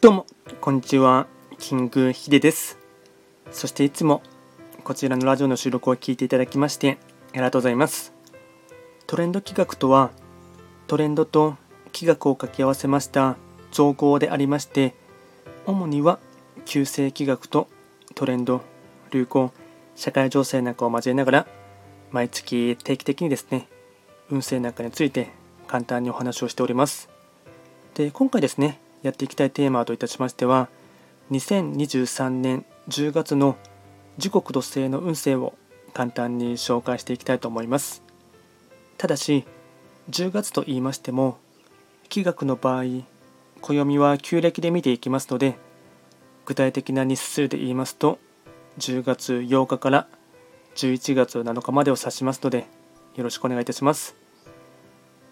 どうも、こんにちは。キングヒデです。そしていつもこちらのラジオの収録を聞いていただきましてありがとうございます。トレンド企画とは、トレンドと企画を掛け合わせました造語でありまして、主には旧世企画とトレンド、流行、社会情勢なんかを交えながら、毎月定期的にですね、運勢なんかについて簡単にお話をしております。で、今回ですね、やっていきたいテーマといたしましては2023年10月の時刻土星の運勢を簡単に紹介していきたいと思います。ただし10月と言いましても気学の場合暦は旧暦で見ていきますので具体的な日数で言いますと10月8日から11月7日までを指しますのでよろしくお願いいたします。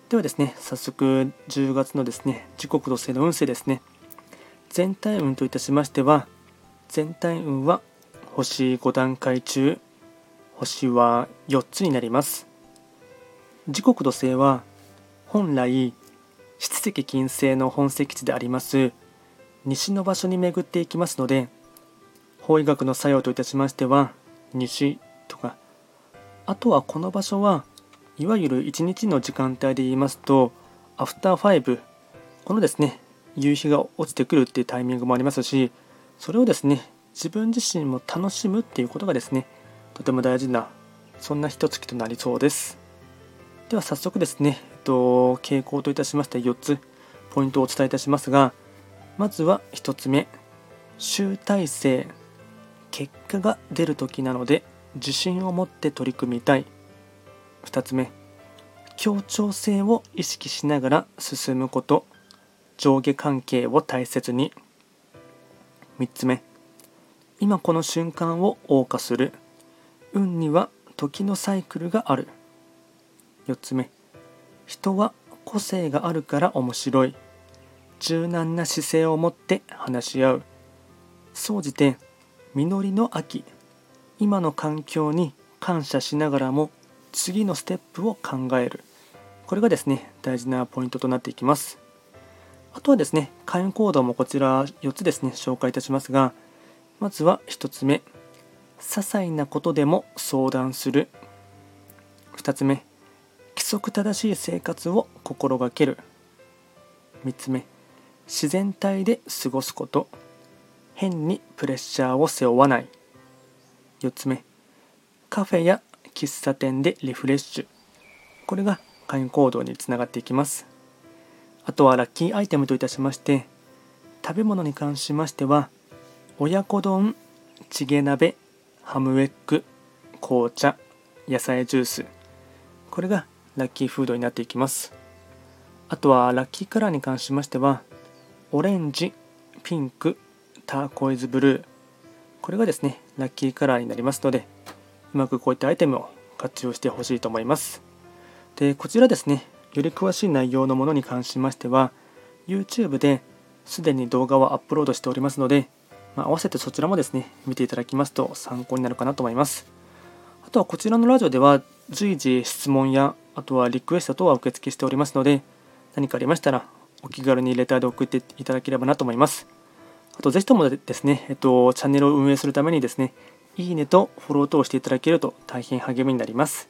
ではですね、早速10月のですね、時刻土星の運勢ですね。全体運といたしましては、全体運は星5段階中、星は4つになります。時刻土星は、本来、七石金星の本石地であります、西の場所に巡っていきますので、法医学の作用といたしましては、西とか、あとはこの場所はいわゆる1日の時間帯で言いますと、アフターファイブ、このですね、夕日が落ちてくるっていうタイミングもありますし、それをですね、自分自身も楽しむっていうことがですね、とても大事な、そんな一月となりそうです。では早速ですね、えっと、傾向といたしまして4つ、ポイントをお伝えいたしますが、まずは1つ目、集大成、結果が出る時なので、自信を持って取り組みたい。2つ目協調性を意識しながら進むこと。上下関係を大切に。3つ目今この瞬間を謳歌する。運には時のサイクルがある。4つ目人は個性があるから面白い。柔軟な姿勢を持って話し合う。総じて実りの秋。今の環境に感謝しながらも次のステップを考える。これがですね大事なポイントとなっていきます。あとはですね会員行動もこちら4つですね紹介いたしますがまずは1つ目。些細なことでも相談する。2つ目。規則正しい生活を心がける。3つ目。自然体で過ごすこと。変にプレッシャーを背負わない。4つ目。カフェや喫茶店でリフレッシュ。これが会員行動につながっていきます。あとはラッキーアイテムといたしまして食べ物に関しましては親子丼チゲ鍋ハムウェッグ紅茶野菜ジュース。これがラッキーフードになっていきます。あとはラッキーカラーに関しましてはオレンジピンクターコイズブルー。これがですねラッキーカラーになりますのでうまくこういったアイテムを活用してほしいと思います。で、こちらですね、より詳しい内容のものに関しましては、YouTube ですでに動画をアップロードしておりますので、まあ、合わせてそちらもですね、見ていただきますと参考になるかなと思います。あとはこちらのラジオでは随時質問や、あとはリクエスト等は受付しておりますので、何かありましたらお気軽にレターで送っていただければなと思います。あと、ぜひともですね、えっと、チャンネルを運営するためにですね、いいねとフォロー等をしていただけると大変励みになります。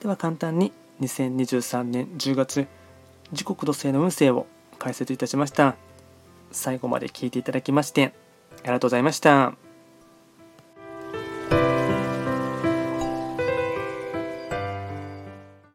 では簡単に2023年10月時刻土星の運勢を解説いたしました。最後まで聞いていただきましてありがとうございました。